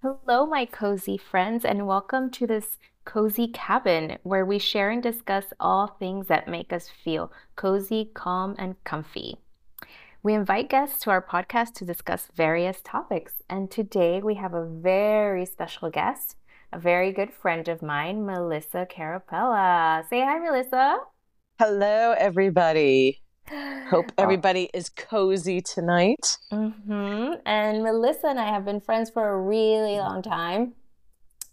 Hello, my cozy friends, and welcome to this cozy cabin where we share and discuss all things that make us feel cozy, calm, and comfy. We invite guests to our podcast to discuss various topics, and today we have a very special guest, a very good friend of mine, Melissa Carapella. Say hi, Melissa. Hello, everybody. Hope everybody is cozy tonight. hmm And Melissa and I have been friends for a really long time,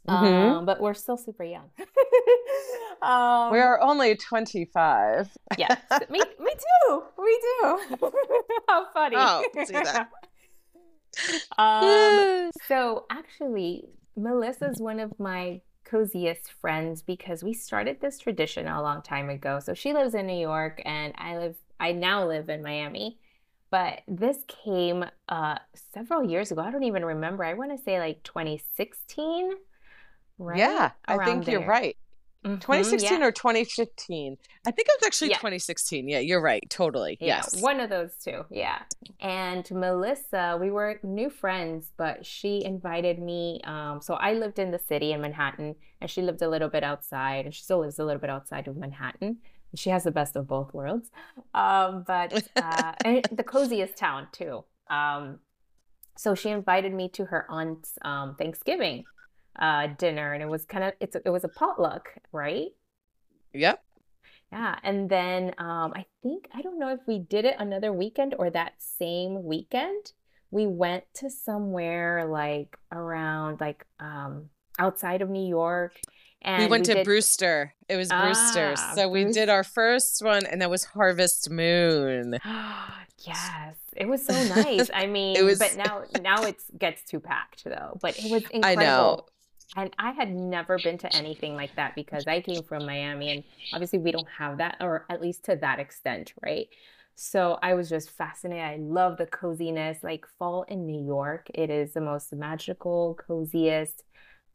Mhm. um, but we're still super young. um, we are only 25. Yes, me, me too. We do. How funny. Oh, see that. um, so actually, Melissa's one of my coziest friends because we started this tradition a long time ago. So she lives in New York and I live I now live in Miami. But this came uh several years ago. I don't even remember. I want to say like 2016, right? Yeah, I Around think you're there. right. Mhm, 2016 yeah. or 2015? I think it was actually Yeah. 2016. Yeah, you're right. Totally. Yeah, yes. one of those two. Yeah. And Melissa, we were new friends, but she invited me. Um, so I lived in the city in Manhattan, and she lived a little bit outside, and she still lives a little bit outside of Manhattan. She has the best of both worlds. Um, but uh, and the coziest town too. Um, so she invited me to her aunt's um, Thanksgiving uh, dinner, and it was kind of it's it was a potluck, right? Yep. Yeah, and then um, I think I don't know if we did it another weekend or that same weekend. We went to somewhere like around like um, outside of New York, and we went to did Brewster. It was Brewster's. ah So we did our first one, and that was Harvest Moon. Yes, it was so nice. I mean, it was- but now now it gets too packed though. But it was incredible. I know. And I had never been to anything like that because I came from Miami and obviously we don't have that, or at least to that extent, right? So I was just fascinated. I love the coziness. Like fall in New York, it is the most magical, coziest,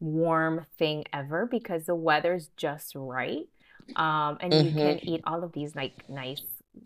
warm thing ever because the weather's just right. Um, and you can eat all of these like nice,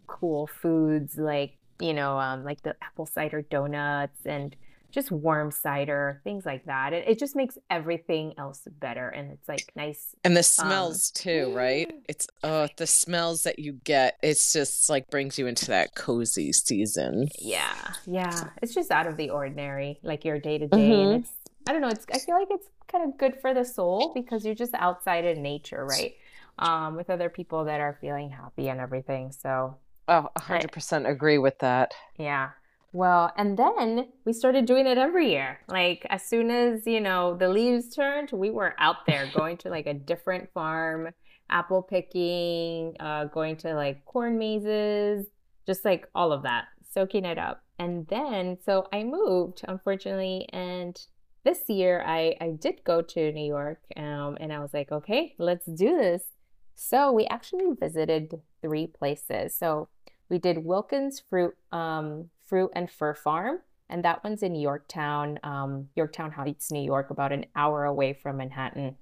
cool foods like, you know, um, like the apple cider donuts and just warm cider, things like that. It, it just makes everything else better. And it's like nice. And the Um, smells too, right? It's oh, the smells that you get. It's just like brings you into that cozy season. Yeah. Yeah. It's just out of the ordinary, like your day to day. And it's, I don't know, it's, I feel like it's kind of good for the soul because you're just outside in nature, right? Um, with other people that are feeling happy and everything. So, Oh, 100% agree with that. Yeah. Well, and then we started doing it every year. Like as soon as, you know, the leaves turned, we were out there going to like a different farm, apple picking, uh, going to like corn mazes, just like all of that, soaking it up. And then, so I moved, unfortunately, and this year I I did go to New York, um, and I was like, okay, let's do this. So we actually visited three places. So we did Wilkens Fruit um, Fruit and Fir Farm, and that one's in Yorktown, um, Yorktown Heights, New York, about an hour away from Manhattan.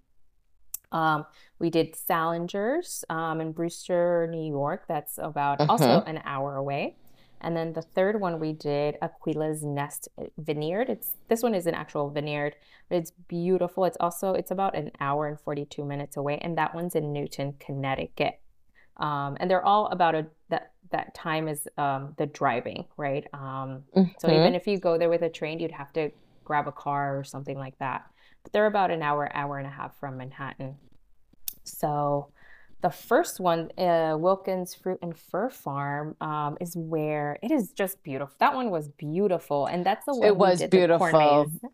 Um, we did Salinger's um, in Brewster, New York. That's about also an hour away. And then the third one we did Aquila's Nest Vineyard. It's this one is an actual vineyard. It's beautiful. It's also it's about an hour and 42 minutes away, and that one's in Newtown, Connecticut. Um, and they're all about a that that time is um, the driving, right? Um, so Mhm. even if you go there with a train, you'd have to grab a car or something like that. But they're about an hour, hour and a half from Manhattan. So the first one, uh, Wilkens Fruit and Fir Farm, um, is where it is just beautiful. That one was beautiful, and that's the one It we was the beautiful. maze.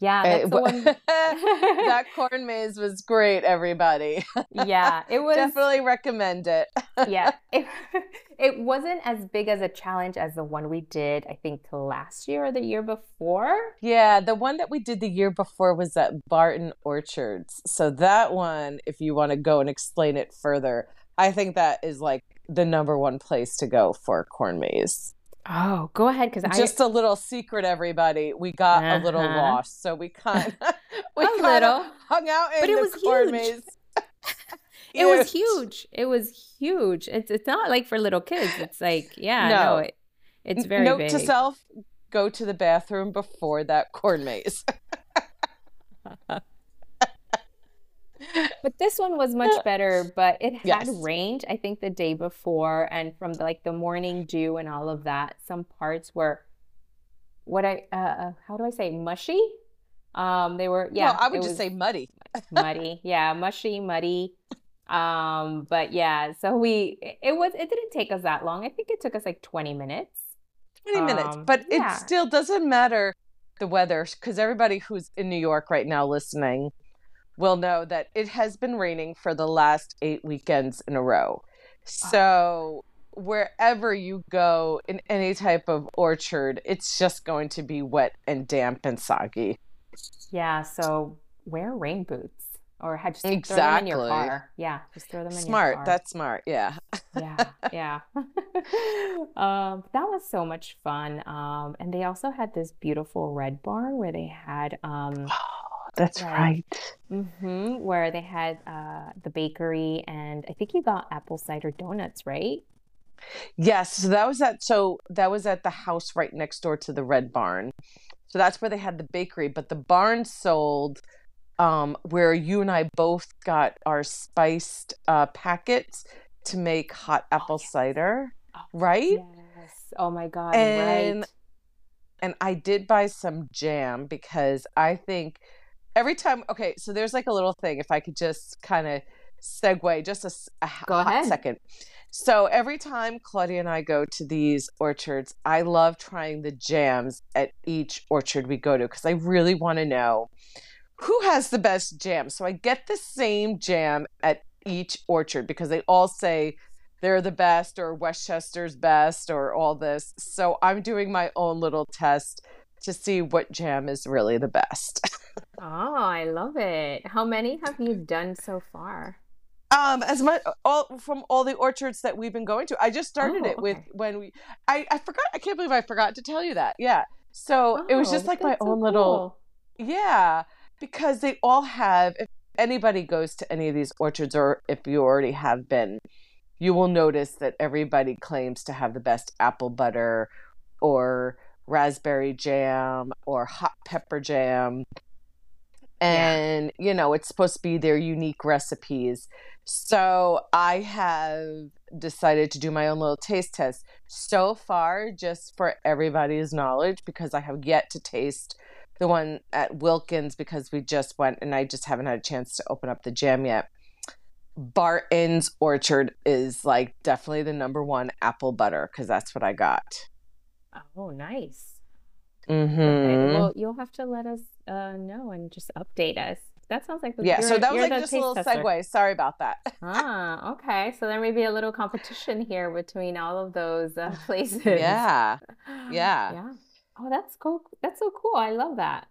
Yeah, eh, one. that corn maze was great, everybody. Yeah, it was. Definitely recommend it. yeah, it, it wasn't as big as a challenge as the one we did, I think, last year or the year before. Yeah, the one that we did the year before was at Barton Orchards. So that one, if you want to go and explain it further, I think that is like the number one place to go for corn maze. Oh, go ahead, because I Just a little secret, everybody. We got a little Uh-huh. lost, so we kind we A kind little. of hung out in But it the was corn huge. maze. It was huge. It was huge. It's it's not like for little kids. It's like yeah, no, No. it, it's very Note to self: go to the bathroom before that corn maze. But this one was much better but it had Yes. rained i think the day before and from the, like the morning dew and all of that some parts were what i uh, uh, how do i say mushy um they were yeah well, I would just say muddy. muddy yeah mushy muddy um but yeah so we it was it didn't take us that long i think it took us like 20 minutes 20 minutes. Um, But yeah. it still doesn't matter the weather because everybody who's in New York right now listening will know that it has been raining for the last eight weekends in a row. So wherever you go in any type of orchard, it's just going to be wet and damp and soggy. yeah so wear rain boots or had just throw them in your Exactly. car yeah just throw them in your car. Smart. That's smart. Yeah. yeah yeah um that was so much fun um and they also had this beautiful red barn where they had um That's Right. right. mhm, where they had uh the bakery and i think you got apple cider donuts right Yes, so that was at so that was at the house right next door to the Red Barn. So that's where they had the bakery, but the barn sold um where you and I both got our spiced uh packets to make hot apple yes. cider, Oh, right? yes oh my god And- right And I did buy some jam because I think every time okay, so there's like a little thing if I could just kind of segue just a, ahead. second. So every time Claudia and I go to these orchards, I love trying the jams at each orchard we go to because I really want to know who has the best jam. So I get the same jam at each orchard because they all say they're the best or Westchester's best or all this. So I'm doing my own little test to see what jam is really the best. oh i love it how many have you done so far Um, as much all from all the orchards that we've been going to. I just started Oh, it with okay. when we. I I forgot. I can't believe I forgot to tell you that. Yeah. So it was Oh, just like my so own little. cool. Yeah, because they all have. If anybody goes to any of these orchards, or if you already have been, you will notice that everybody claims to have the best apple butter, or raspberry jam, or hot pepper jam. And you know, it's supposed to be their unique recipes. So I have decided to do my own little taste test. So far, just for everybody's knowledge, because I have yet to taste the one at Wilkens because we just went and I just haven't had a chance to open up the jam yet. Barton's Orchard is like definitely the number one apple butter because that's what I got. Oh nice Mm-hmm. Okay, well, you'll have to let us uh, know and just update us. That sounds like yeah, so that was like the just a little tester. segue. Sorry about that. Ah, okay. So there may be a little competition here between all of those uh, places. Yeah. Yeah. Yeah. Oh, that's cool. That's so cool. I love that.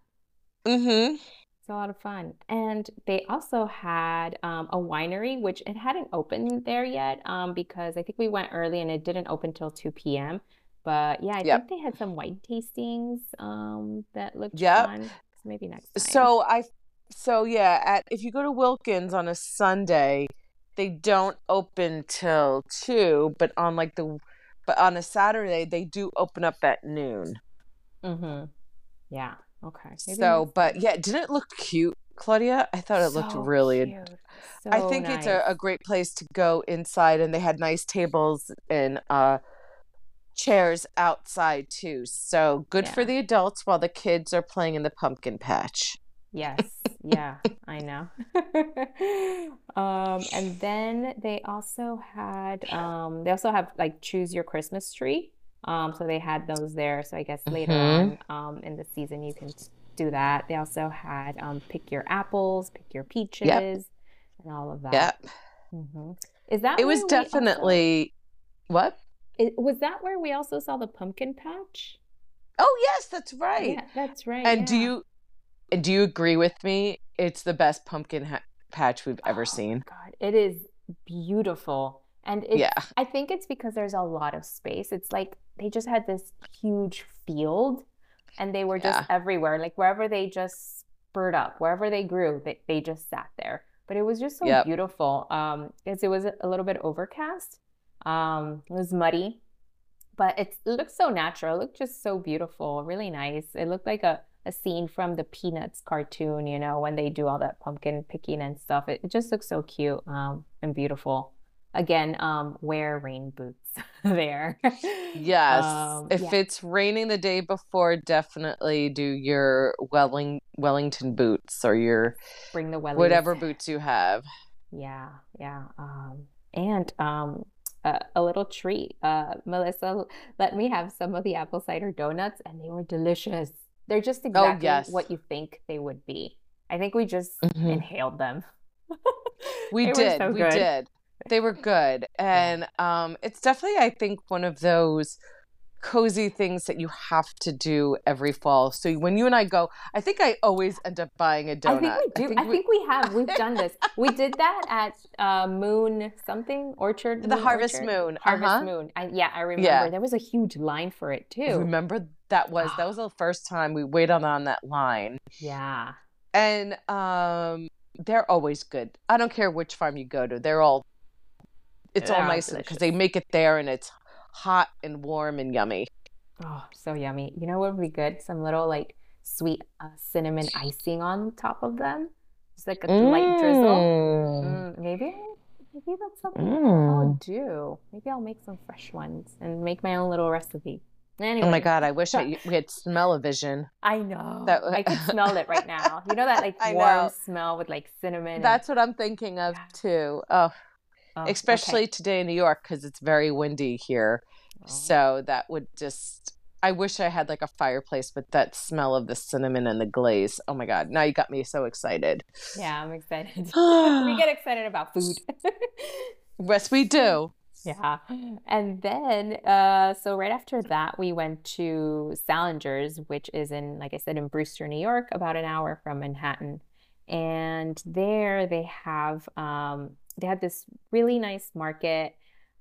Mm-hmm. It's a lot of fun. And they also had um, a winery, which it hadn't opened there yet um, because I think we went early and it didn't open till 2 p.m. But yeah, I Yep. think they had some wine tastings um, that looked Yep. fun. So maybe next time. So I, so yeah, at if you go to Wilkens on a Sunday, they don't open till two, but on like the, but on a Saturday they do open up at noon. Mm-hmm. Yeah. Okay. Maybe so, but yeah, didn't it look cute, Claudia? I thought it looked So really. cute. I So think it's a, a great place to go inside, and they had nice tables and uh, chairs outside too. So good for the adults while the kids are playing in the pumpkin patch. Yes, yeah, I know. Um, and then they also had um, they also have like choose your Christmas tree. Um, so they had those there. So I guess later on Mhm. um, in the season you can do that. They also had um, pick your apples, pick your peaches, and all of that. Yep. Mm-hmm. Is that It was we also- definitely what? It- was that where we also saw the pumpkin patch? Oh yes, that's right. Yeah, that's right. and do you and do you agree with me? It's the best pumpkin ha- patch we've ever Oh, seen. God, it is beautiful. And Yeah. I think it's because there's a lot of space. It's like they just had this huge field and they were just Yeah. everywhere. Like wherever they just spurred up, wherever they grew, they, they just sat there. But it was just so Yep. beautiful. Um, because it was a little bit overcast. Um, it was muddy, but it looked so natural. It looked just so beautiful, really nice. It looked like a, a scene from the Peanuts cartoon, you know, when they do all that pumpkin picking and stuff. It, it just looks so cute um, and beautiful. Again, um, wear rain boots there. Yes. Um, if yeah. it's raining the day before, definitely do your Welling Wellington boots or your Bring the whatever boots you have. Yeah, yeah. Um, and a, little treat. Uh, Melissa let me have some of the apple cider donuts, and they were delicious. They're just exactly yes. what you think they would be. I think we just Mhm. inhaled them. We They did. so we did. They were good. And um it's definitely I think one of those cozy things that you have to do every fall. So when you and I go, I think I always end up buying a donut. I think we do. I think, we, have. We've done this. We did that at uh, Moon something Orchard. The Harvest Orchard? Moon. Harvest Uh-huh. Moon. I, yeah, I remember. Yeah. There was a huge line for it too. remember that was that was the first time we waited on that line. Yeah. And um they're always good. I don't care which farm you go to. They're all it's They're all all nice because they make it there and it's hot and warm and yummy. Oh, so yummy. You know what would be good? Some little like sweet uh, cinnamon icing on top of them. Just like a light drizzle. Mm. Mm, maybe, maybe that's something Mm. I'll do. Maybe I'll make some fresh ones and make my own little recipe. Anyway, Oh my god, I wish I, we had smell-o-vision. I know. That- I could smell it right now. You know that like warm smell with like cinnamon. and- That's what I'm thinking of Yeah. too. Oh, Oh, okay. especially today in New York because it's very windy here. Oh. So that would just. I wish I had like a fireplace with that smell of the cinnamon and the glaze. Oh my god! Now you got me so excited. Yeah, I'm excited. we get excited about food. yes, we do. Yeah. And then, uh, so right after that, we went to Salinger's, which is in, like I said, in Brewster, New York, about an hour from Manhattan. And there they have, um, they had this really nice market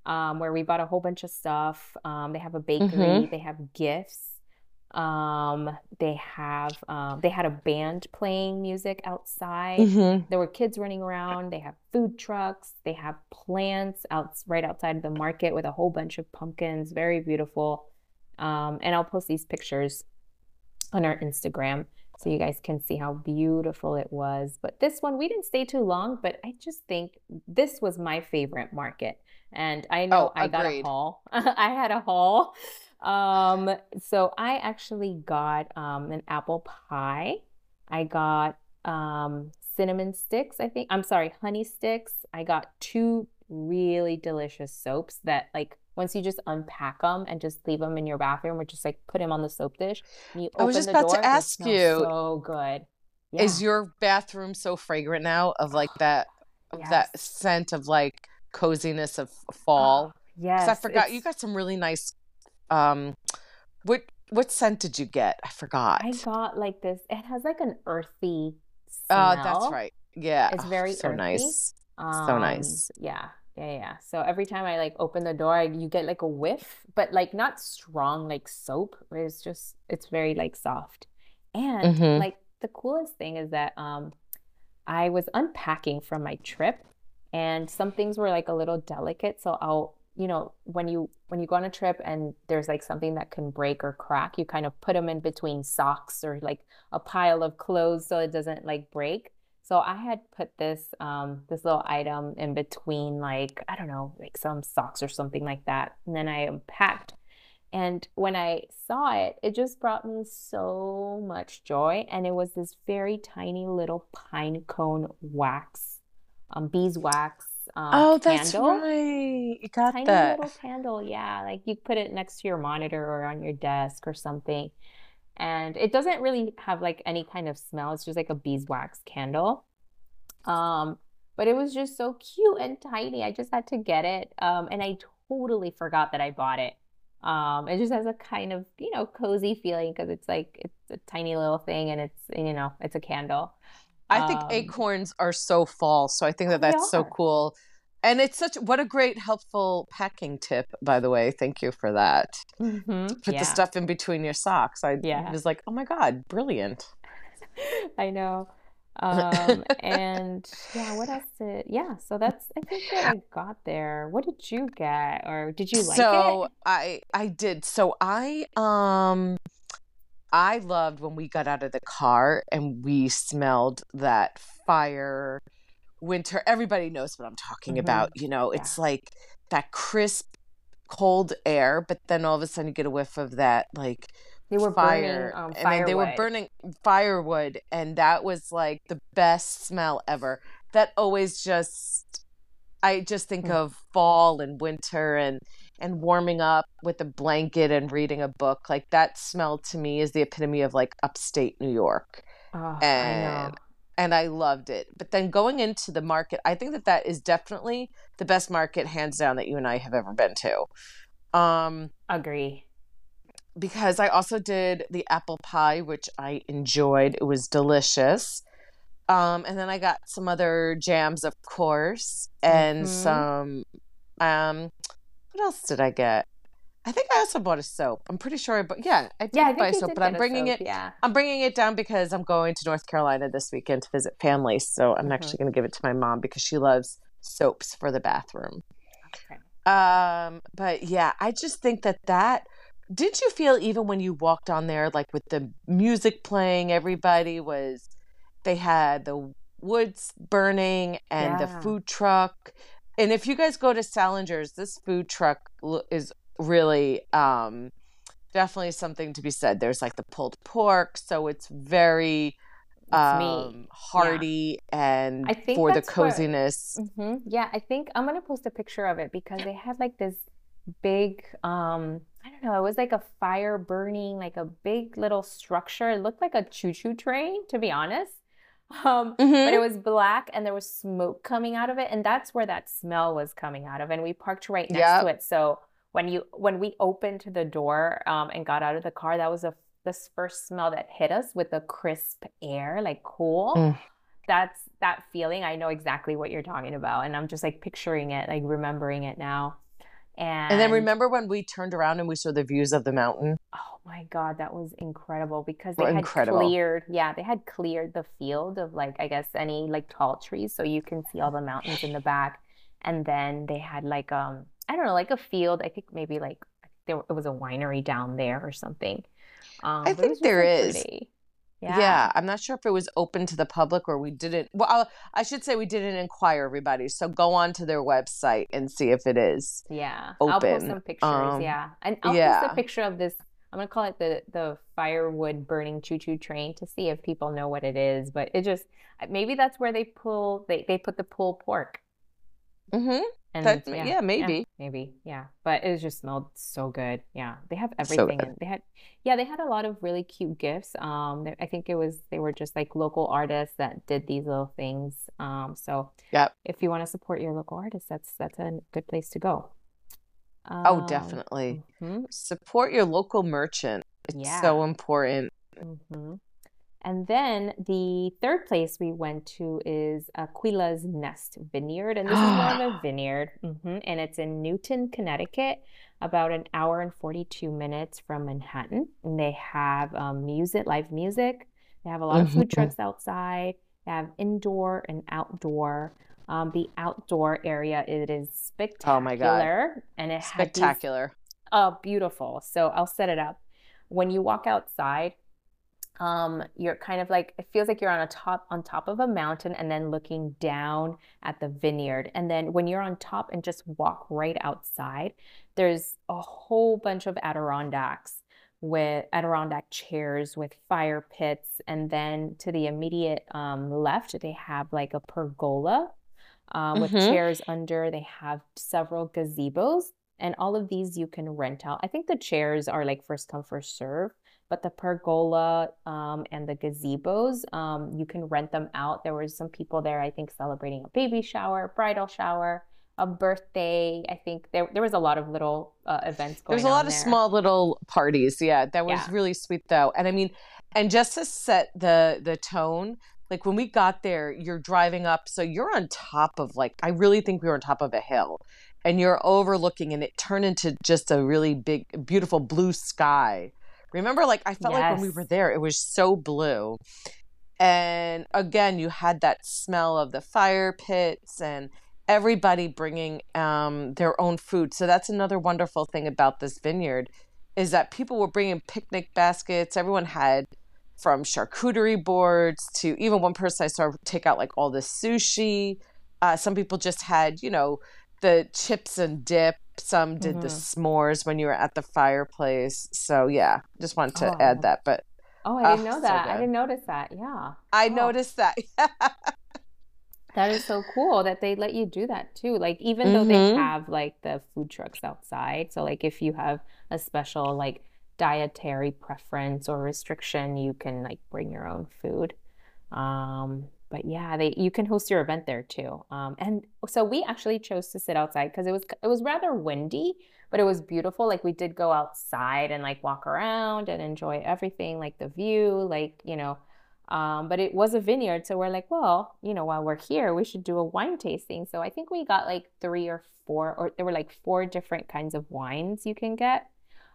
um, where we bought a whole bunch of stuff. Um, they have a bakery, Mhm. they have gifts. Um, they have, um, they had a band playing music outside. Mhm. There were kids running around. They have food trucks. They have plants out right outside of the market with a whole bunch of pumpkins. Very beautiful. Um, and I'll post these pictures on our Instagram so you guys can see how beautiful it was. But this one, we didn't stay too long, but I just think this was my favorite market. And I know Oh, I got a haul. I had a haul. Um, so I actually got um, an apple pie. I got um, cinnamon sticks, I think. I'm sorry, honey sticks. I got two really delicious soaps that, like, once you just unpack them and just leave them in your bathroom or just like put them on the soap dish, and you I was open just the about to door, they ask you, So good. Is your bathroom so fragrant now of like that of that scent of like coziness of fall? Yes. I forgot you got some really nice. Um, what what scent did you get? I forgot. I got like this. It has like an earthy smell. Oh, that's right. Yeah, It's Oh, very so earthy. nice. Um, nice. Yeah, yeah, yeah. So every time I like open the door, I, you get like a whiff, but like not strong like soap. It's just it's very like soft. And Mhm. like the coolest thing is that um I was unpacking from my trip and some things were like a little delicate, so I'll you know when you when you go on a trip and there's like something that can break or crack, you kind of put them in between socks or like a pile of clothes so it doesn't like break. So I had put this um this little item in between like I don't know like some socks or something like that, and then I unpacked. And when I saw it, it just brought me so much joy. And it was this very tiny little pine cone wax, um, beeswax um, oh, that's candle. right. You got Tiny that. little candle, yeah. Like you put it next to your monitor or on your desk or something. And it doesn't really have like any kind of smell. It's just like a beeswax candle. Um, but it was just so cute and tiny. I just had to get it. Um, and I totally forgot that I bought it. Um, it just has a kind of, you know, cozy feeling because it's like it's a tiny little thing and it's, you know, it's a candle. I think Um, acorns are so fall, so I think that that's so cool. And it's such what a great helpful packing tip, by the way. Thank you for that. Mhm. Put Yeah. the stuff in between your socks. I Yeah. was like, oh my god, brilliant. I know. Um, and yeah, what else did? Yeah, so that's I think what I got there. What did you get, or did you like so it? I I did. So I um I loved when we got out of the car and we smelled that fire winter. Everybody knows what I'm talking Mhm. about. You know, Yeah. it's like that crisp, cold air, but then all of a sudden you get a whiff of that like They were fire, burning um, and then they were firewood. burning firewood, and that was like the best smell ever. That always just, I just think Mm. of fall and winter and and warming up with a blanket and reading a book. Like that smell to me is the epitome of like upstate New York Oh, and. And I loved it. But then going into the market, I think that that is definitely the best market, hands down, that you and I have ever been to. Um, Agree. because I also did the apple pie, which I enjoyed. It was delicious. Um, and then I got some other jams, of course, and Mhm. some. Um, what else did I get? I think I also bought a soap. I'm pretty sure I bought. Yeah, I did Yeah, I buy a soap, but I'm bringing soap, it. Yeah. I'm bringing it down because I'm going to North Carolina this weekend to visit family. So I'm Mhm. actually going to give it to my mom because she loves soaps for the bathroom. Okay. Um, but yeah, I just think that that did you feel even when you walked on there, like with the music playing, everybody was they had the woods burning and the food truck. And if you guys go to Salinger's, this food truck is really um definitely something to be said. There's like the pulled pork, so it's very um hearty and I think for the coziness. hmm Yeah, I think I'm gonna post a picture of it because they had like this big, um, I don't know, it was like a fire burning, like a big little structure. It looked like a choo-choo train, to be honest. Um, but Mhm. it was black and there was smoke coming out of it, and that's where that smell was coming out of. And we parked right next Yep. to it. So when you when we opened the door um, and got out of the car, that was a this first smell that hit us with the crisp air, like cool. Mm. That's that feeling. I know exactly what you're talking about, and I'm just like picturing it, like remembering it now. And, And then remember when we turned around and we saw the views of the mountain? Oh my God, that was incredible because they had incredible. cleared, yeah, they had cleared the field of like, I guess any like tall trees so you can see all the mountains in the back. And then they had like um I don't know, like a field. I think maybe like there it was a winery down there or something. Um, I think there is. pretty. Yeah. Yeah. I'm not sure if it was open to the public or we didn't. Well, I'll- I should say we didn't inquire everybody. So go on to their website and see if it is. Yeah, I'll post open. some pictures. Um, yeah, and I'll post a picture of this. I'm gonna call it the the firewood burning choo choo train to see if people know what it is. But it just maybe that's where they pull they they put the pulled pork. Mm-hmm. And That- yeah, yeah, maybe. maybe, yeah. But it just smelled so good. Yeah, they have everything. and they had, yeah, they had a lot of really cute gifts. Um, I think it was they were just like local artists that did these little things. Um, so Yep. if you want to support your local artists, that's that's a good place to go. Oh, Um, definitely. mhm, Support your local merchant. It's Yeah. so important. mhm. And then the third place we went to is Aquila's Nest Vineyard, and this is more of a vineyard, hmm and it's in Newtown, Connecticut, about an hour and 42 minutes from Manhattan. And they have um, music, live music. They have a lot of food Mhm. trucks outside. They have indoor and outdoor. Um, the outdoor area, it is spectacular. Oh my God. spectacular, and it had these Spectacular. Oh, beautiful. So I'll set it up. When you walk outside, um, you're kind of like it feels like you're on a top on top of a mountain and then looking down at the vineyard. And then when you're on top and just walk right outside, there's a whole bunch of Adirondacks with Adirondack chairs with fire pits. And then to the immediate um, left, they have like a pergola uh, with Mhm. chairs under. They have several gazebos, and all of these you can rent out. I think the chairs are like first come, first serve, but the pergola um, and the gazebos, um, you can rent them out. There was some people there, I think, celebrating a baby shower, bridal shower, a birthday. I think there there was a lot of little uh, events going on. There's a lot on of there. small little parties. Yeah, that was Yeah. really sweet though. And I mean, and just to set the the tone, like when we got there, you're driving up, so you're on top of like I really think we were on top of a hill, and you're overlooking, and it turned into just a really big, beautiful blue sky. Remember, like I felt like when we were there, it was so blue. And again, you had that smell of the fire pits and everybody bringing um, their own food. So that's another wonderful thing about this vineyard is that people were bringing picnic baskets. Everyone had from charcuterie boards to even one person I saw take out like all the sushi. Uh, some people just had, you know, the chips and dip. Some did mm-hmm. the s'mores when you were at the fireplace. So yeah, just wanted to oh. add that. But oh, I didn't know that. So I didn't notice that. Yeah, I oh. noticed that. that is so cool that they let you do that too. Like even mm-hmm. though they mm-hmm. have like the food trucks outside, so like if you have a special like dietary preference or restriction, you can like bring your own food. Um, but yeah, they you can host your event there too. Um, and so we actually chose to sit outside because it was it was rather windy, but it was beautiful. Like we did go outside and like walk around and enjoy everything, like the view, like you know. Um, but it was a vineyard, so we're like, well, you know, while we're here, we should do a wine tasting. So I think we got like three or four, or there were like four different kinds of wines you can get.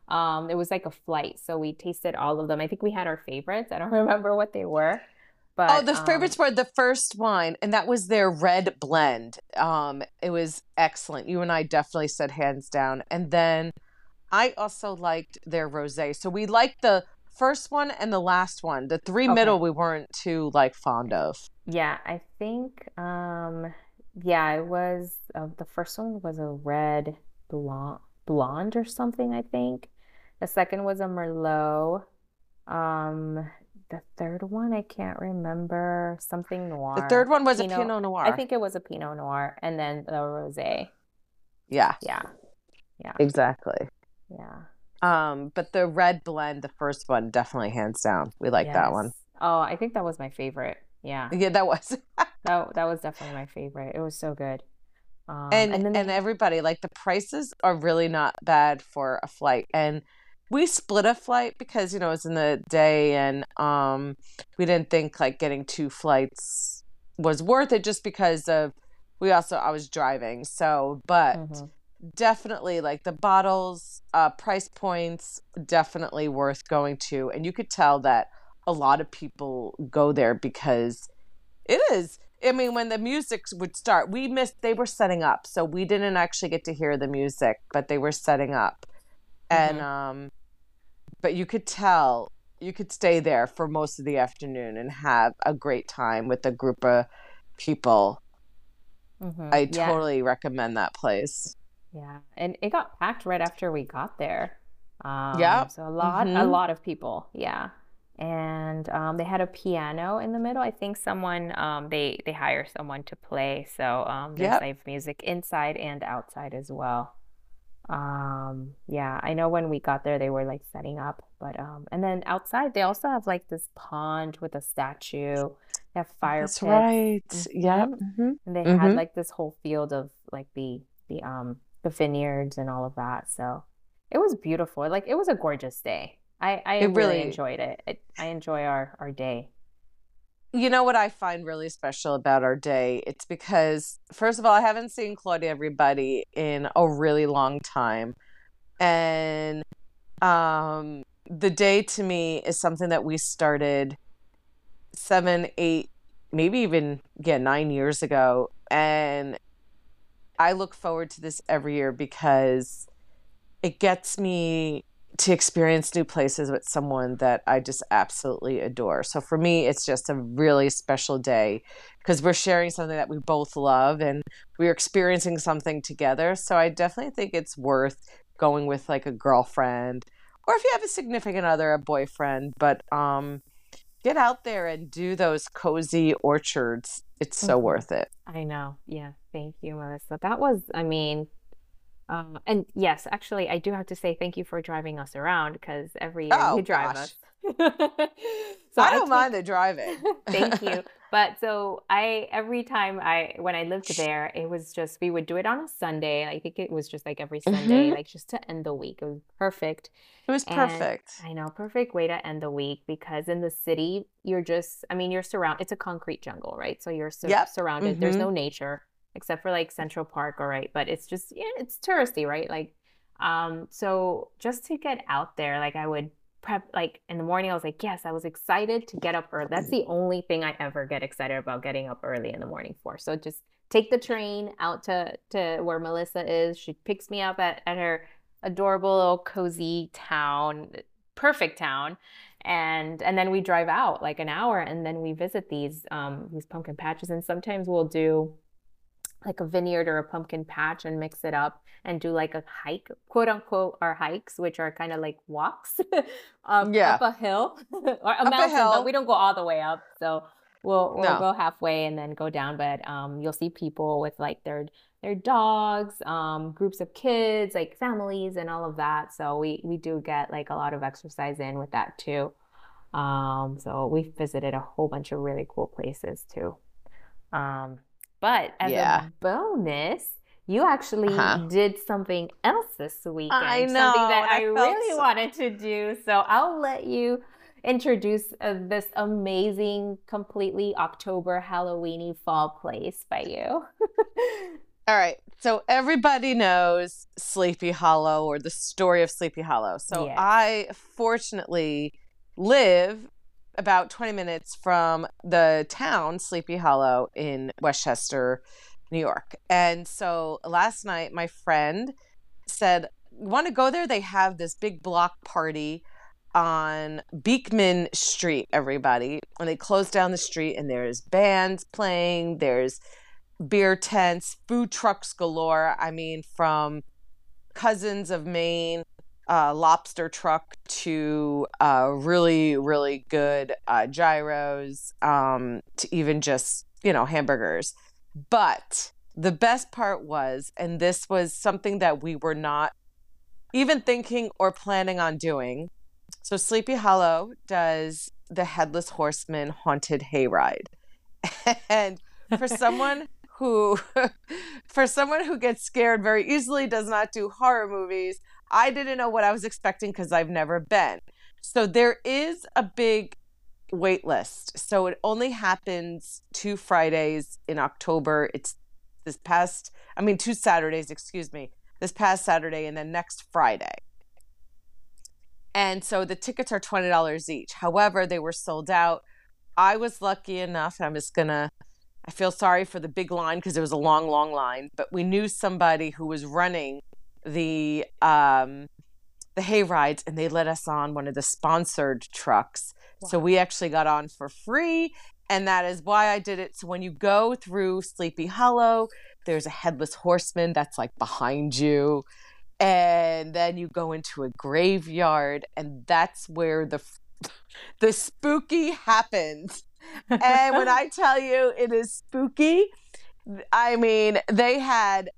Um, it was like a flight, so we tasted all of them. I think we had our favorites. I don't remember what they were. But, oh, the um, favorites were the first wine, and that was their red blend. Um, it was excellent. You and I definitely said hands down. And then I also liked their rosé. So we liked the first one and the last one. The three okay. middle we weren't too like fond of. Yeah, I think. Um, yeah, it was. Uh, the first one was a red blonde, blonde or something. I think. The second was a Merlot. Um, the third one I can't remember. Something noir. The third one was Pinot, a Pinot Noir. I think it was a Pinot Noir, and then the rosé. Yeah. Yeah. Yeah. Exactly. Yeah. Um, but the red blend, the first one, definitely hands down. We like yes. that one. Oh, I think that was my favorite. Yeah. Yeah, that was. that that was definitely my favorite. It was so good. Um, and and, and everybody like the prices are really not bad for a flight and we split a flight because you know it was in the day and um we didn't think like getting two flights was worth it just because of we also I was driving so but mm-hmm. definitely like the bottles uh price points definitely worth going to and you could tell that a lot of people go there because it is I mean, when the music would start, we missed, they were setting up. So we didn't actually get to hear the music, but they were setting up. Mm-hmm. And um, but you could tell you could stay there for most of the afternoon and have a great time with a group of people. Mm-hmm. I totally yeah. recommend that place. Yeah, and it got packed right after we got there. Um, yeah, so a lot, mm-hmm. a lot of people. Yeah, and um, they had a piano in the middle. I think someone um, they they hire someone to play. So um, there's yep. music inside and outside as well um yeah i know when we got there they were like setting up but um and then outside they also have like this pond with a statue they have fire That's pits. right mm-hmm. yep mm-hmm. and they mm-hmm. had like this whole field of like the the um the vineyards and all of that so it was beautiful like it was a gorgeous day i i really, really enjoyed it. it i enjoy our our day you know what I find really special about our day? It's because, first of all, I haven't seen Claudia everybody in a really long time. And um, the day to me is something that we started seven, eight, maybe even, yeah, nine years ago. And I look forward to this every year because it gets me to experience new places with someone that I just absolutely adore. So for me, it's just a really special day because we're sharing something that we both love and we're experiencing something together. So I definitely think it's worth going with like a girlfriend or if you have a significant other, a boyfriend, but um get out there and do those cozy orchards. It's so mm-hmm. worth it. I know. Yeah. Thank you, Melissa. That was, I mean, uh, and yes, actually, I do have to say thank you for driving us around because every year oh, you drive gosh. us. so I don't I mind the driving. thank you. But so I every time I when I lived there, it was just we would do it on a Sunday. I think it was just like every Sunday, mm-hmm. like just to end the week. It was perfect. It was perfect. And I know, perfect way to end the week because in the city, you're just I mean, you're surrounded. It's a concrete jungle, right? So you're sur- yep. surrounded. Mm-hmm. There's no nature except for like Central Park, all right, but it's just yeah, it's touristy, right? Like um so just to get out there, like I would prep like in the morning. I was like, yes, I was excited to get up early. That's the only thing I ever get excited about getting up early in the morning for. So just take the train out to to where Melissa is. She picks me up at, at her adorable little cozy town, perfect town. And and then we drive out like an hour and then we visit these um these pumpkin patches and sometimes we'll do like a vineyard or a pumpkin patch and mix it up and do like a hike, quote unquote, our hikes, which are kind of like walks um, yeah. up a hill or a up mountain, a but we don't go all the way up. So we'll we'll no. go halfway and then go down. But um, you'll see people with like their their dogs, um, groups of kids, like families, and all of that. So we we do get like a lot of exercise in with that too. Um, so we've visited a whole bunch of really cool places too. Um, but as yeah. a bonus, you actually uh-huh. did something else this weekend. I know. Something that I, I really so... wanted to do. So I'll let you introduce uh, this amazing, completely October Halloweeny fall place by you. All right. So everybody knows Sleepy Hollow or the story of Sleepy Hollow. So yes. I fortunately live about 20 minutes from the town Sleepy Hollow in Westchester, New York. And so last night, my friend said, Want to go there? They have this big block party on Beekman Street, everybody. And they close down the street, and there's bands playing, there's beer tents, food trucks galore. I mean, from Cousins of Maine uh, lobster truck to uh, really, really good uh, gyros um, to even just, you know, hamburgers. But the best part was, and this was something that we were not even thinking or planning on doing. So Sleepy Hollow does the Headless Horseman Haunted Hayride. and for someone who for someone who gets scared very easily does not do horror movies I didn't know what I was expecting because I've never been. So there is a big wait list. So it only happens two Fridays in October. It's this past, I mean, two Saturdays, excuse me, this past Saturday and then next Friday. And so the tickets are $20 each. However, they were sold out. I was lucky enough, I'm just going to, I feel sorry for the big line because it was a long, long line, but we knew somebody who was running the um the hay rides and they let us on one of the sponsored trucks. Wow. So we actually got on for free and that is why I did it. So when you go through Sleepy Hollow, there's a headless horseman that's like behind you. And then you go into a graveyard and that's where the the spooky happens. and when I tell you it is spooky, I mean, they had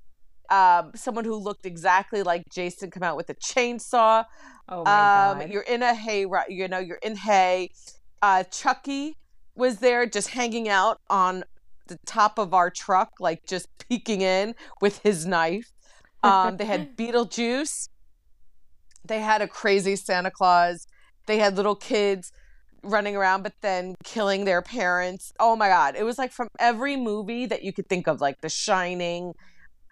um, someone who looked exactly like Jason come out with a chainsaw. Oh my um, god! You're in a hay, you know, you're in hay. Uh, Chucky was there, just hanging out on the top of our truck, like just peeking in with his knife. Um, they had Beetlejuice. They had a crazy Santa Claus. They had little kids running around but then killing their parents. Oh my god. It was like from every movie that you could think of like The Shining,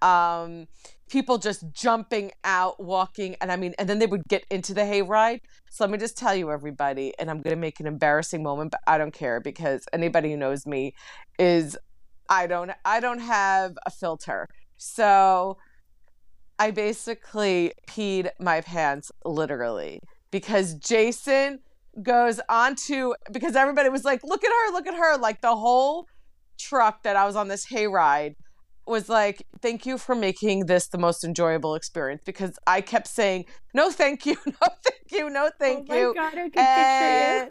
um, people just jumping out, walking, and I mean, and then they would get into the hayride. So let me just tell you, everybody, and I'm going to make an embarrassing moment, but I don't care because anybody who knows me is I don't I don't have a filter. So I basically peed my pants literally because Jason goes onto because everybody was like, look at her, look at her, like the whole truck that I was on this hayride was like, thank you for making this the most enjoyable experience because I kept saying, no, thank you, no, thank you, no, oh thank oh you. God, I can and.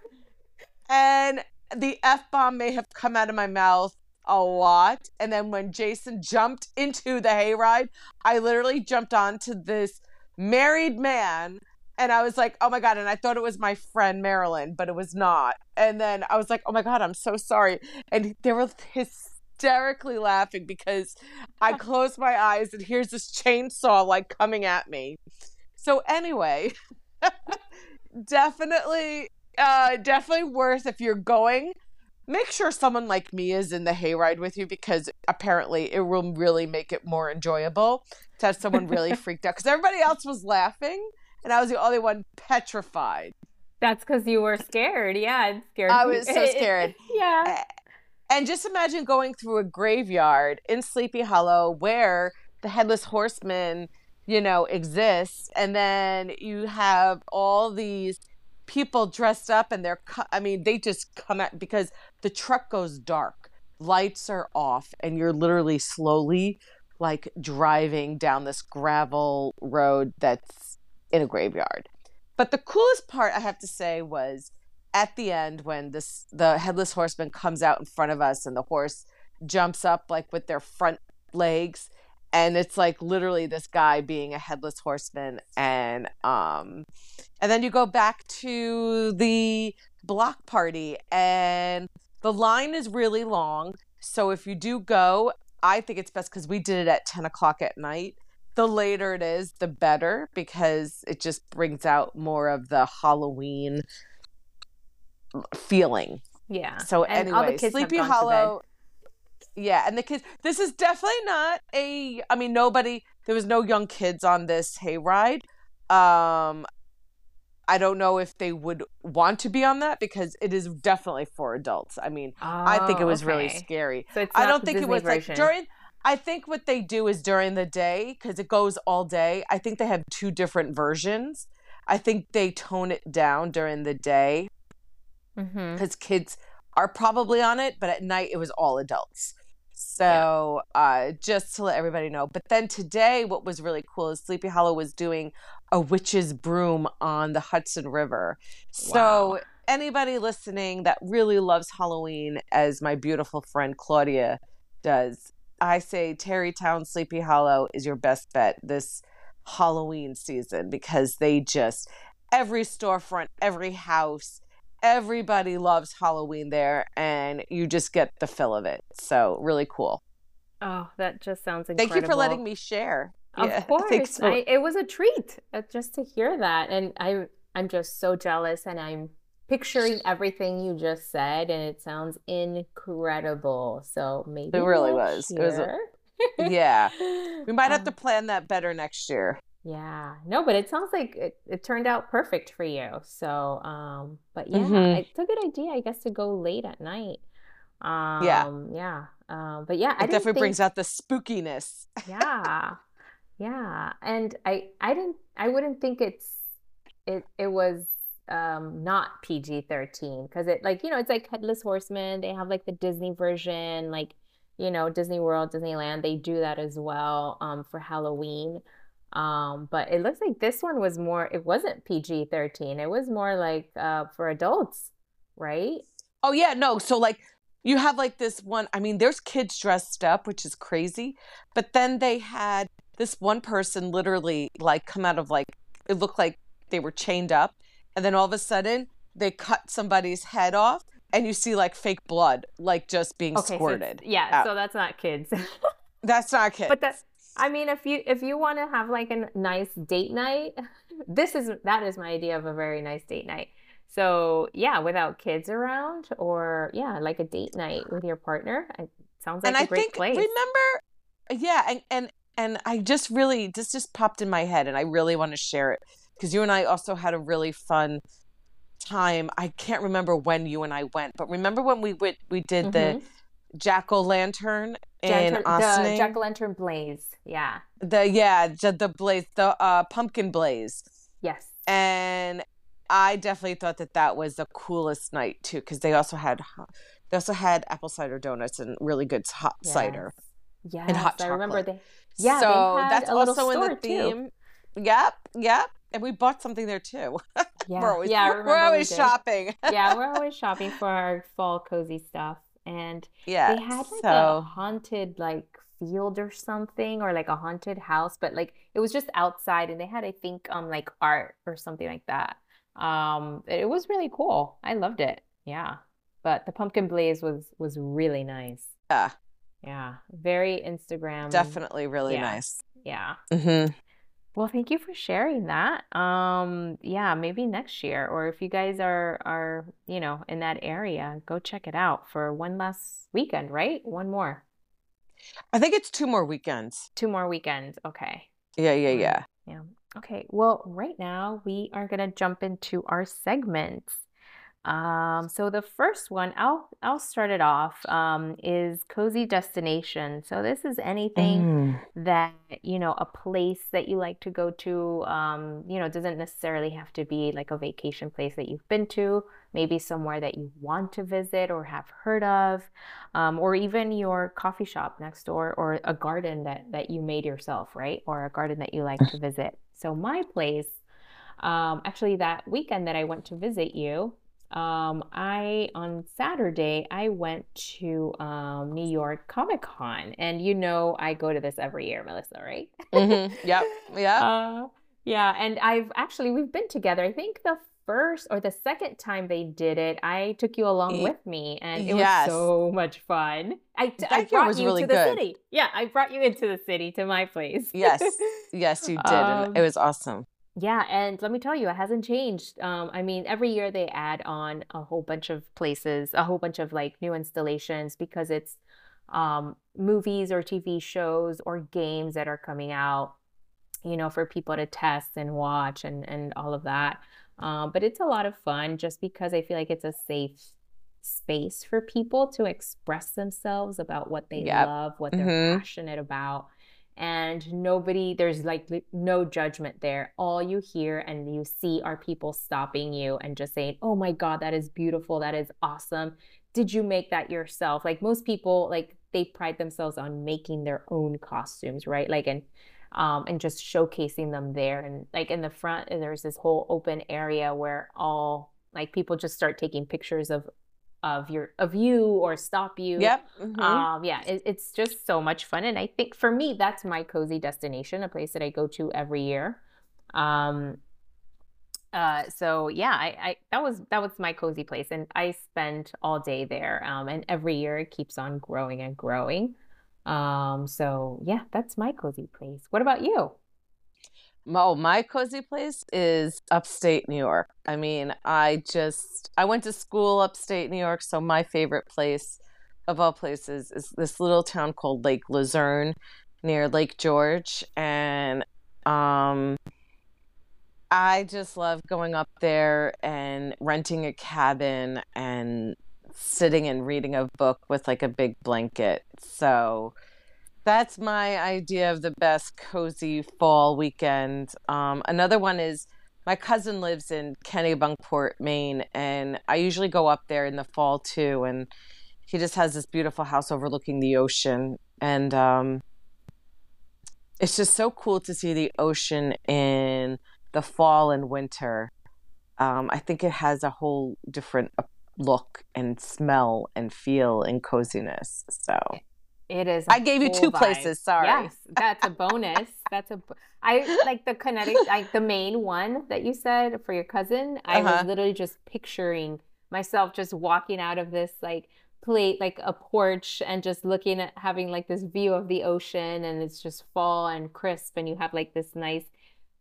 And the F bomb may have come out of my mouth a lot. And then when Jason jumped into the hayride, I literally jumped onto this married man and I was like, oh my God. And I thought it was my friend Marilyn, but it was not. And then I was like, oh my God, I'm so sorry. And there was his hysterically laughing because I close my eyes and here's this chainsaw like coming at me. So anyway, definitely uh definitely worth if you're going make sure someone like me is in the hayride with you because apparently it will really make it more enjoyable to have someone really freaked out because everybody else was laughing and I was the only one petrified. That's because you were scared. Yeah, it's scared. I was so scared. yeah. And just imagine going through a graveyard in Sleepy Hollow where the headless horseman, you know, exists, and then you have all these people dressed up and they're i mean they just come out because the truck goes dark. Lights are off and you're literally slowly like driving down this gravel road that's in a graveyard. But the coolest part i have to say was at the end when this the headless horseman comes out in front of us and the horse jumps up like with their front legs. And it's like literally this guy being a headless horseman and um and then you go back to the block party and the line is really long. So if you do go i think it's best because we did it at 10 o'clock at night. The later it is the better because it just brings out more of the halloween feeling yeah so and anyway sleepy hollow yeah, and the kids. This is definitely not a. I mean, nobody. There was no young kids on this hayride. Um, I don't know if they would want to be on that because it is definitely for adults. I mean, oh, I think it was okay. really scary. So I don't think Disney it was version. like during. I think what they do is during the day because it goes all day. I think they have two different versions. I think they tone it down during the day because mm-hmm. kids are probably on it, but at night it was all adults. So yeah. uh, just to let everybody know. But then today, what was really cool is Sleepy Hollow was doing a witch's broom on the Hudson River. So wow. anybody listening that really loves Halloween, as my beautiful friend Claudia does, I say Tarrytown Sleepy Hollow is your best bet this Halloween season because they just every storefront, every house everybody loves Halloween there, and you just get the fill of it. So really cool. Oh, that just sounds incredible. Thank you for letting me share. Of yeah, course, so. I, it was a treat uh, just to hear that, and I I'm just so jealous, and I'm picturing everything you just said, and it sounds incredible. So maybe it really was. It was. A, yeah, we might have um, to plan that better next year. Yeah, no, but it sounds like it, it turned out perfect for you. So, um, but yeah, mm-hmm. it's a good idea, I guess, to go late at night. Um, yeah, yeah, um, but yeah, it definitely think... brings out the spookiness. yeah, yeah, and I, I didn't, I wouldn't think it's, it, it was um not PG thirteen because it like you know it's like Headless Horseman. They have like the Disney version, like you know Disney World, Disneyland. They do that as well um for Halloween. Um, but it looks like this one was more, it wasn't PG 13. It was more like uh, for adults, right? Oh, yeah. No. So, like, you have like this one, I mean, there's kids dressed up, which is crazy. But then they had this one person literally like come out of like, it looked like they were chained up. And then all of a sudden, they cut somebody's head off and you see like fake blood, like just being okay, squirted. So yeah. Out. So that's not kids. that's not kids. But that's, I mean, if you if you want to have like a nice date night, this is that is my idea of a very nice date night. So yeah, without kids around, or yeah, like a date night with your partner. It sounds like and a I great think, place. Remember, yeah, and and and I just really this just popped in my head, and I really want to share it because you and I also had a really fun time. I can't remember when you and I went, but remember when we went we did mm-hmm. the jack o' lantern in Austin. The jack o' lantern blaze. Yeah. The yeah the blaze the uh, pumpkin blaze. Yes. And I definitely thought that that was the coolest night too because they also had they also had apple cider donuts and really good hot yes. cider. Yeah. And hot chocolate. I remember they. Yeah. So that's also in the theme. Too. Yep. Yep. And we bought something there too. Yeah. we're always, yeah, we're always we shopping. yeah, we're always shopping for our fall cozy stuff and yeah, they had like so... a haunted like field or something or like a haunted house but like it was just outside and they had i think um like art or something like that. Um it was really cool. I loved it. Yeah. But the pumpkin blaze was was really nice. Yeah. Yeah. Very instagram definitely really yeah. nice. Yeah. Mm-hmm. Well, thank you for sharing that. Um, yeah, maybe next year, or if you guys are are you know in that area, go check it out for one last weekend, right? One more. I think it's two more weekends. Two more weekends. Okay. Yeah, yeah, yeah. Yeah. Okay, well, right now we are going to jump into our segments. Um, so the first one, I'll I'll start it off, um, is cozy destination. So this is anything Mm. that, you know, a place that you like to go to. Um, you know, doesn't necessarily have to be like a vacation place that you've been to, maybe somewhere that you want to visit or have heard of, um, or even your coffee shop next door, or a garden that that you made yourself, right? Or a garden that you like to visit. So my place. Um, actually, that weekend that I went to visit you, um, I on Saturday I went to um, New York Comic Con, and you know I go to this every year, Melissa, right? Mm-hmm. Yep. Yep. Uh, yeah, and I've actually we've been together. I think the first or the second time they did it, I took you along with me, and it was so much fun. I I That brought was you really to the good. city. Yeah, I brought you into the city to my place. Yes. Yes, you did. And it Um, was awesome. Yeah, and let me tell you, it hasn't changed. Um, I mean, every year they add on a whole bunch of places, a whole bunch of like new installations because it's um, movies or TV shows or games that are coming out, you know, for people to test and watch and and all of that. Um, but it's a lot of fun just because I feel like it's a safe space for people to express themselves about what they Yep. love, what they're hmm passionate about and nobody there's like no judgment there. All you hear and you see are people stopping you and just saying oh my god that is beautiful. That is awesome. Did you make that yourself? Like most people like they pride themselves on making their own costumes right? Like and um and just showcasing them there. And like in the front there's this whole open area where all like people just start taking pictures of of your of you or stop you Yep. hmm um, yeah, it, it's just so much fun. And I think for me, that's my cozy destination, a place that I go to every year. Um, uh, so yeah, I, I that was that was my cozy place, and I spent all day there. Um, and every year it keeps on growing and growing. Um, so yeah, that's my cozy place. What about you? Oh, my cozy place is upstate New York. I mean, I just I went to school upstate New York, so my favorite place of all places is this little town called Lake Luzerne near Lake George, and um I just love going up there and renting a cabin and sitting and reading a book with like a big blanket. So that's my idea of the best cozy fall weekend. Um, another one is my cousin lives in Kennebunkport, Maine, and I usually go up there in the fall too. And he just has this beautiful house overlooking the ocean. And um, it's just so cool to see the ocean in the fall and winter. Um, I think it has a whole different uh, look and smell and feel and coziness. So It is a I gave you two vibe. places. Sorry. Yes, that's a bonus. That's a. I like the Connecticut, like the Maine one that you said for your cousin. I was Uh-huh. literally just picturing myself just walking out of this like plate, like a porch, and just looking at having like this view of the ocean, and it's just fall and crisp, and you have like this nice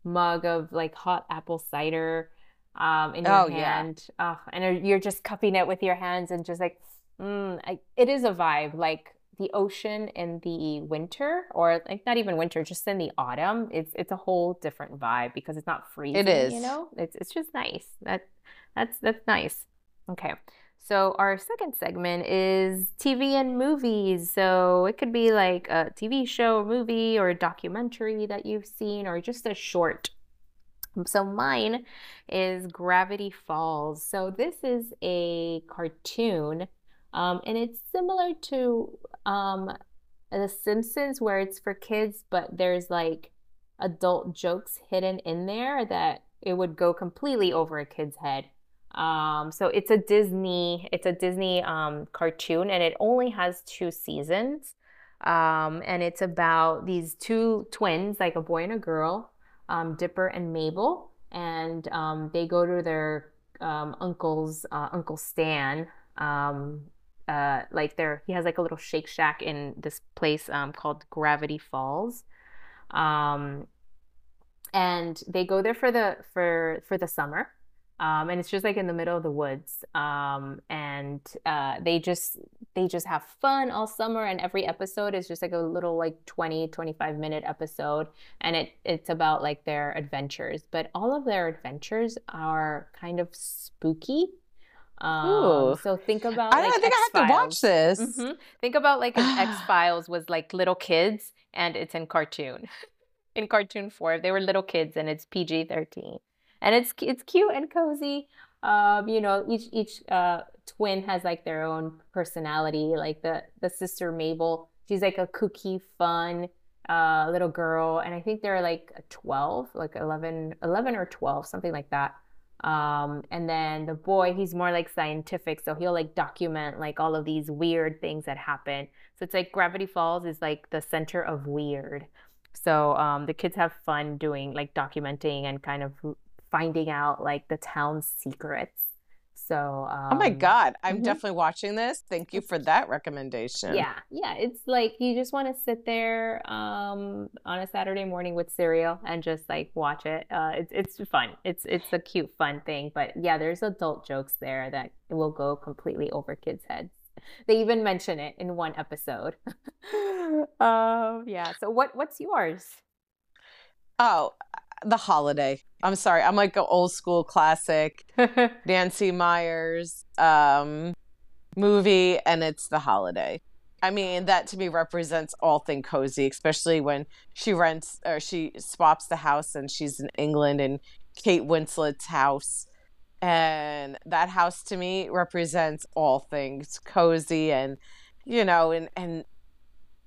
mug of like hot apple cider um, in your Oh, yeah. hand, oh, and you're just cupping it with your hands and just like Mm, I, it is a vibe, like the ocean in the winter, or like not even winter, just in the autumn. It's it's a whole different vibe because it's not freezing, is. you know? It's it's just nice. That that's that's nice. Okay. So our second segment is TV and movies. So it could be like a TV show, a movie, or a documentary that you've seen, or just a short so mine is Gravity Falls. So this is a cartoon, um, and it's similar to um, The Simpsons, where it's for kids, but there's like adult jokes hidden in there that it would go completely over a kid's head. Um, so it's a Disney, it's a Disney um, cartoon, and it only has two seasons. Um, and it's about these two twins, like a boy and a girl um, Dipper and Mabel, and um, they go to their um, uncle's uh, Uncle Stan. Uh, like there, he has like a little Shake Shack in this place um, called Gravity Falls, um, and they go there for the for for the summer. Um, and it's just like in the middle of the woods. Um, and uh, they just they just have fun all summer and every episode is just like a little like 20 25 minute episode and it it's about like their adventures but all of their adventures are kind of spooky um, so think about I, like I think X-Files. I have to watch this. Mm-hmm. Think about like if X Files was like little kids and it's in cartoon, in cartoon form. They were little kids and it's PG thirteen, and it's it's cute and cozy. Um, you know, each each uh, twin has like their own personality. Like the the sister Mabel, she's like a kooky, fun uh, little girl, and I think they're like twelve, like 11, 11 or twelve, something like that. Um, and then the boy, he's more like scientific, so he'll like document like all of these weird things that happen. So it's like Gravity Falls is like the center of weird. So um, the kids have fun doing like documenting and kind of finding out like the town's secrets. So um, oh my god, I'm mhm. definitely watching this. Thank you for that recommendation. yeah, yeah, it's like you just want to sit there um, on a Saturday morning with cereal and just like watch it. Uh, it's it's fun. It's it's a cute, fun thing. But yeah, there's adult jokes there that will go completely over kids' heads. They even mention it in one episode. um, yeah. So what what's yours? Oh, The Holiday. I'm sorry. I'm like an old school classic Nancy Meyers um, movie, and it's The Holiday. I mean, that to me represents all thing cozy, especially when she rents or she swaps the house and she's in England and Kate Winslet's house. And that house to me represents all things cozy and, you know, and, and,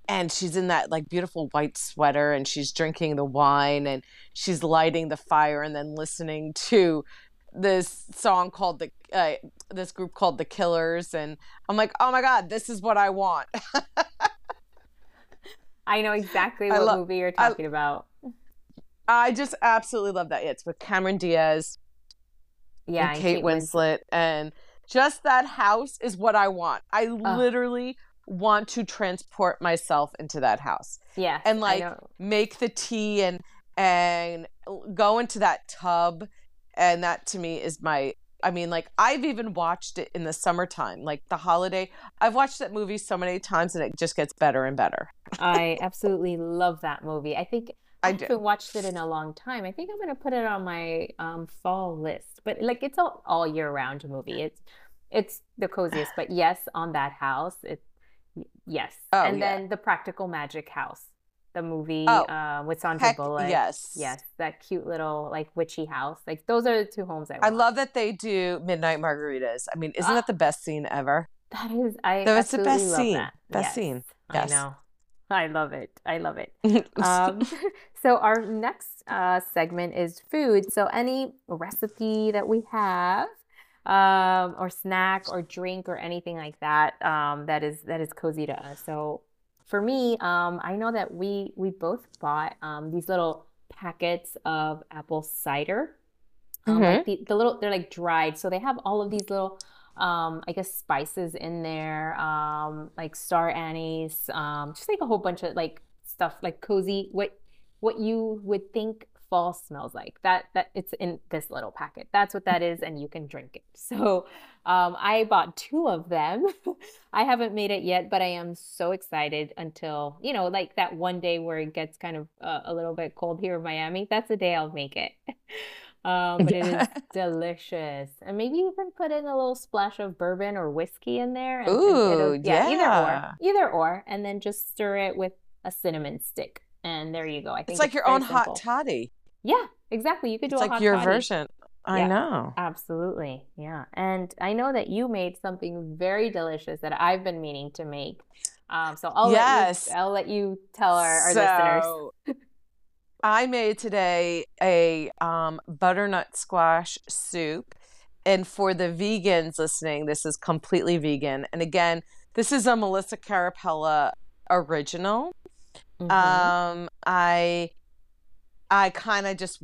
and she's in that like beautiful white sweater and she's drinking the wine and she's lighting the fire and then listening to this song called the uh, this group called the Killers and I'm like, "Oh my god, this is what I want." I know exactly what movie you're I- talking about. I just absolutely love that. It's with Cameron Diaz Yeah, and Kate, Winslet and just that house is what I want. I literally want to transport myself into that house. Yeah, and like make the tea and and go into that tub and that to me is my I mean like I've even watched it in the summertime like the holiday I've watched that movie so many times and it just gets better and better I absolutely love that movie. I think I I haven't watched it in a long time. I think I'm gonna put it on my um, fall list. But like it's all all year round movie. It's it's the coziest. But yes, on that house, it yes. Oh, and yeah. then the Practical Magic House, the movie Oh, uh, with Sandra Heck Bullock. yes yes, that cute little like witchy house. Like those are the two homes I. I want. love that they do midnight margaritas I mean isn't Ah. that the best scene ever that. Is I That's the absolutely best scene. that. Best Yes, scene. I know. I love it. I love it. Um, so our next uh, segment is food. So any recipe that we have, um, or snack, or drink, or anything like that, um, that is that is cozy to us. So for me, um, I know that we we both bought um, these little packets of apple cider. Um, like the, the little, they're like dried, so they have all of these little um, I guess spices in there, um, like star anise, um, just like a whole bunch of like stuff, like cozy. What what you would think fall smells like. That that it's in this little packet. That's what that is, and you can drink it. So um, I bought two of them. I haven't made it yet, but I am so excited until you know, like that one day where it gets kind of uh, a little bit cold here in Miami. That's the day I'll make it. Um, but it is delicious. And maybe you can put in a little splash of bourbon or whiskey in there. And, and it'll- Ooh, either or. Either or. And then just stir it with a cinnamon stick. And there you go. I think it's like your very own hot toddy Yeah, exactly. You could do it's a like hot your toddy. version I Yeah. know Absolutely. Yeah. And I know that you made something very delicious that I've been meaning to make. Um, so I'll Yes. let you I'll let you tell our, our listeners. I made today a um, butternut squash soup. And for the vegans listening, this is completely vegan. And again, this is a Melissa Carapella original. Mhm. Um, I I kind of just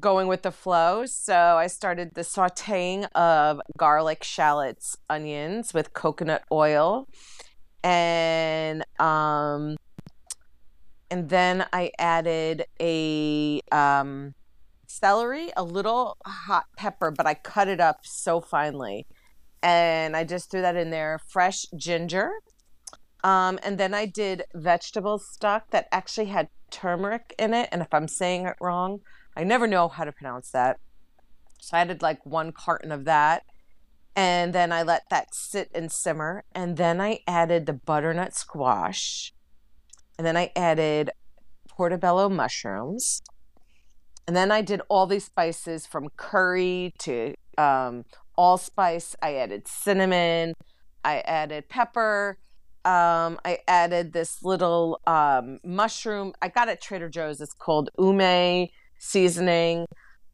going with the flow. So I started the sauteing of garlic, shallots, onions with coconut oil, and um, and then I added a um, celery, a little hot pepper, but I cut it up so finely, and I just threw that in there. Fresh ginger. Um, and then I did vegetable stock that actually had turmeric in it. And if I'm saying it wrong, I never know how to pronounce that. So I added like one carton of that. And then I let that sit and simmer. And then I added the butternut squash. And then I added portobello mushrooms. And then I did all these spices from curry to um, allspice. I added cinnamon. I added pepper. Um, I added this little um, mushroom. I got it at Trader Joe's. It's called ume seasoning.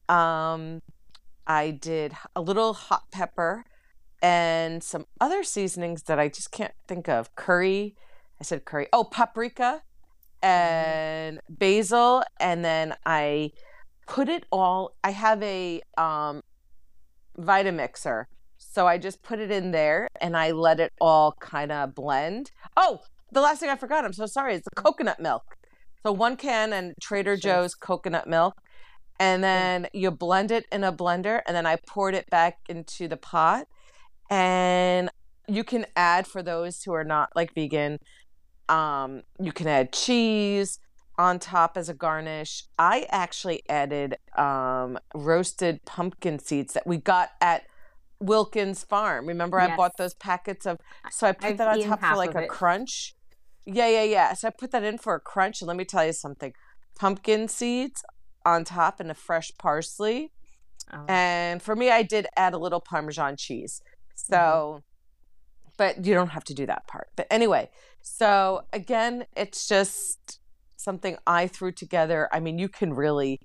Um, I did a little hot pepper and some other seasonings that I just can't think of. Curry. I said curry. Oh, paprika mm-hmm. and basil. And then I put it all. I have a um, Vitamixer. So I just put it in there and I let it all kind of blend. Oh, the last thing I forgot, I'm so sorry, is the coconut milk. So one can and Trader sure. Joe's coconut milk. And then you blend it in a blender and then I poured it back into the pot. And you can add for those who are not like vegan, um, you can add cheese on top as a garnish. I actually added um, roasted pumpkin seeds that we got at Wilkens Farm. Remember, yes. I bought those packets of. So I put I've that on top for like a it. crunch. Yeah, yeah, yeah. So I put that in for a crunch, and let me tell you something: pumpkin seeds on top and a fresh parsley. Oh. And for me, I did add a little Parmesan cheese. So, mm-hmm. but you don't have to do that part. But anyway, so again, it's just something I threw together. I mean, you can really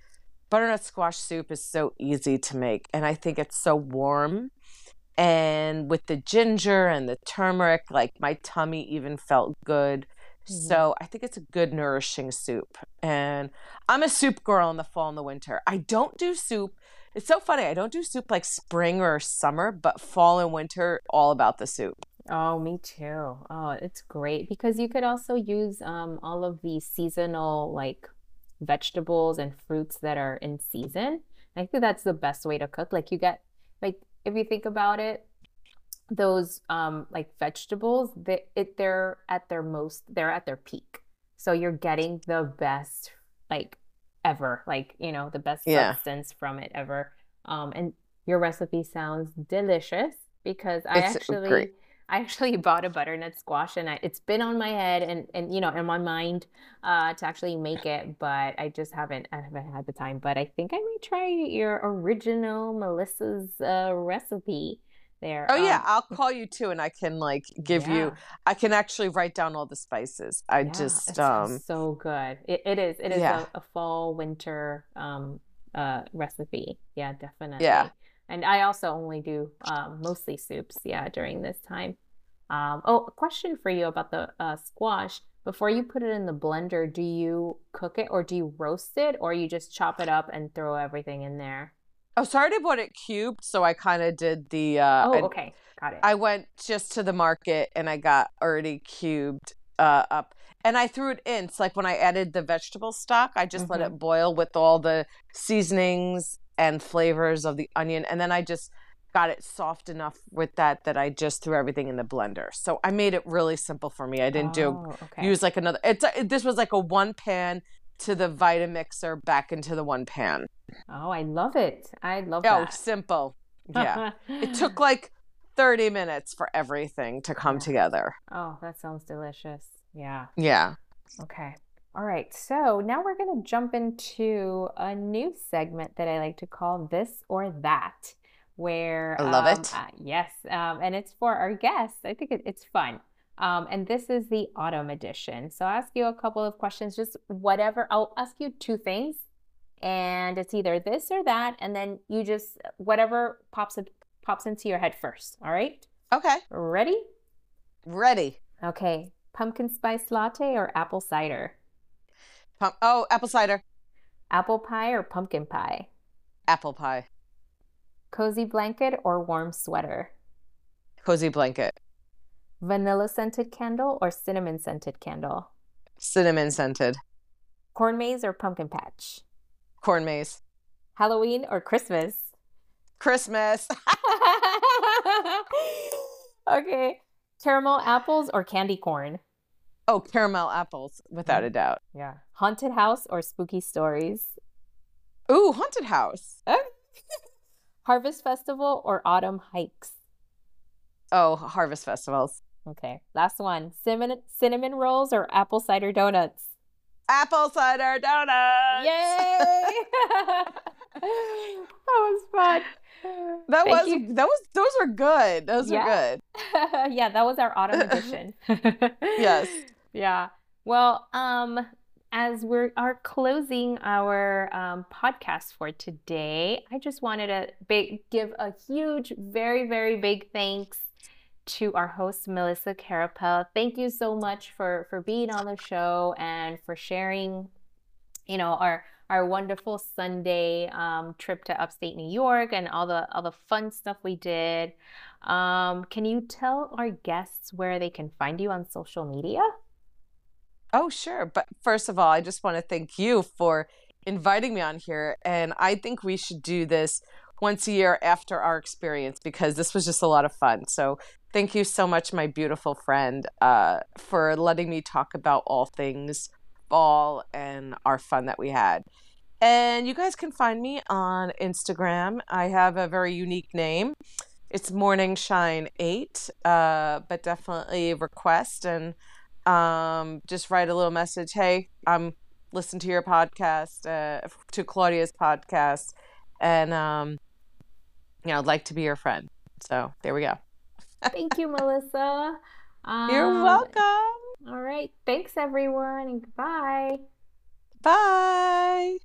butternut squash soup is so easy to make, and I think it's so warm. And with the ginger and the turmeric, like my tummy even felt good. Mm-hmm. So I think it's a good nourishing soup. And I'm a soup girl in the fall and the winter. I don't do soup. It's so funny. I don't do soup like spring or summer, but fall and winter, all about the soup. Oh, me too. Oh, it's great because you could also use um, all of the seasonal like vegetables and fruits that are in season. I think that's the best way to cook. Like you get like if you think about it, those um like vegetables, they it they're at their most they're at their peak. So you're getting the best like ever, like, you know, the best yeah. substance from it ever. Um and your recipe sounds delicious because I it's actually great. I actually bought a butternut squash and I, it's been on my head and, and you know in my mind uh, to actually make it, but I just haven't I haven't had the time. But I think I may try your original Melissa's uh, recipe there. Oh um, yeah, I'll call you too, and I can like give yeah. you. I can actually write down all the spices. I yeah, just um so good. It, it is. It is yeah. a, a, fall winter um uh recipe. Yeah, definitely. Yeah. And I also only do um, mostly soups, yeah, during this time. Um, oh, a question for you about the uh, squash. Before you put it in the blender, do you cook it or do you roast it or you just chop it up and throw everything in there? Oh, sorry to put it cubed, so I kind of did the. Uh, oh, okay, got it. I went just to the market and I got already cubed uh, up, and I threw it in. It's like when I added the vegetable stock, I just mm-hmm. let it boil with all the seasonings and flavors of the onion. And then I just got it soft enough with that that I just threw everything in the blender. So I made it really simple for me. I didn't oh, do okay. use like another. It's a, this was like a one pan to the Vitamixer back into the one pan. Oh, I love it. I love it. oh, that. simple. Yeah. it took like 30 minutes for everything to come together. Oh, that sounds delicious. Yeah. Yeah. Okay. All right, so now we're going to jump into a new segment that I like to call This or That, where I love um, it. Uh, yes, um, and it's for our guests. I think it, it's fun. Um, and this is the autumn edition. So I'll ask you a couple of questions, just whatever. I'll ask you two things, and it's either this or that, and then you just whatever pops up, pops into your head first. All right. Okay. Ready? Ready. Okay. Pumpkin spice latte or apple cider? Oh, apple cider. Apple pie or pumpkin pie? Apple pie. Cozy blanket or warm sweater? Cozy blanket. Vanilla scented candle or cinnamon scented candle? Cinnamon scented. Corn maze or pumpkin patch? Corn maze. Halloween or Christmas? Christmas. okay. Caramel apples or candy corn? Oh, caramel apples, without a mm-hmm. doubt. Yeah. Haunted house or spooky stories? Ooh, haunted house. Eh. Harvest festival or autumn hikes? Oh, harvest festivals. Okay. Last one. Cinnamon cinnamon rolls or apple cider donuts? Apple cider donuts. Yay! that was fun. That Thank was you. that was those were good. Those Yeah. were good. yeah, that was our autumn edition. Yes. Yeah. Well, um, as we are closing our um, podcast for today, I just wanted to give a huge, very, very big thanks to our host Melissa Carapel. Thank you so much for for being on the show and for sharing, you know, our our wonderful Sunday um, trip to upstate New York and all the all the fun stuff we did. Um, can you tell our guests where they can find you on social media? Oh, sure. But first of all, I just want to thank you for inviting me on here. And I think we should do this once a year after our experience because this was just a lot of fun. So thank you so much, my beautiful friend, uh, for letting me talk about all things ball and our fun that we had. And you guys can find me on Instagram. I have a very unique name. It's Morning Shine 8, uh, but definitely request and um, just write a little message. Hey, I'm listen to your podcast, uh, to Claudia's podcast, and um, you know, I'd like to be your friend. So there we go. Thank you, Melissa. You're Um, welcome. All right. Thanks, everyone, and goodbye. Bye.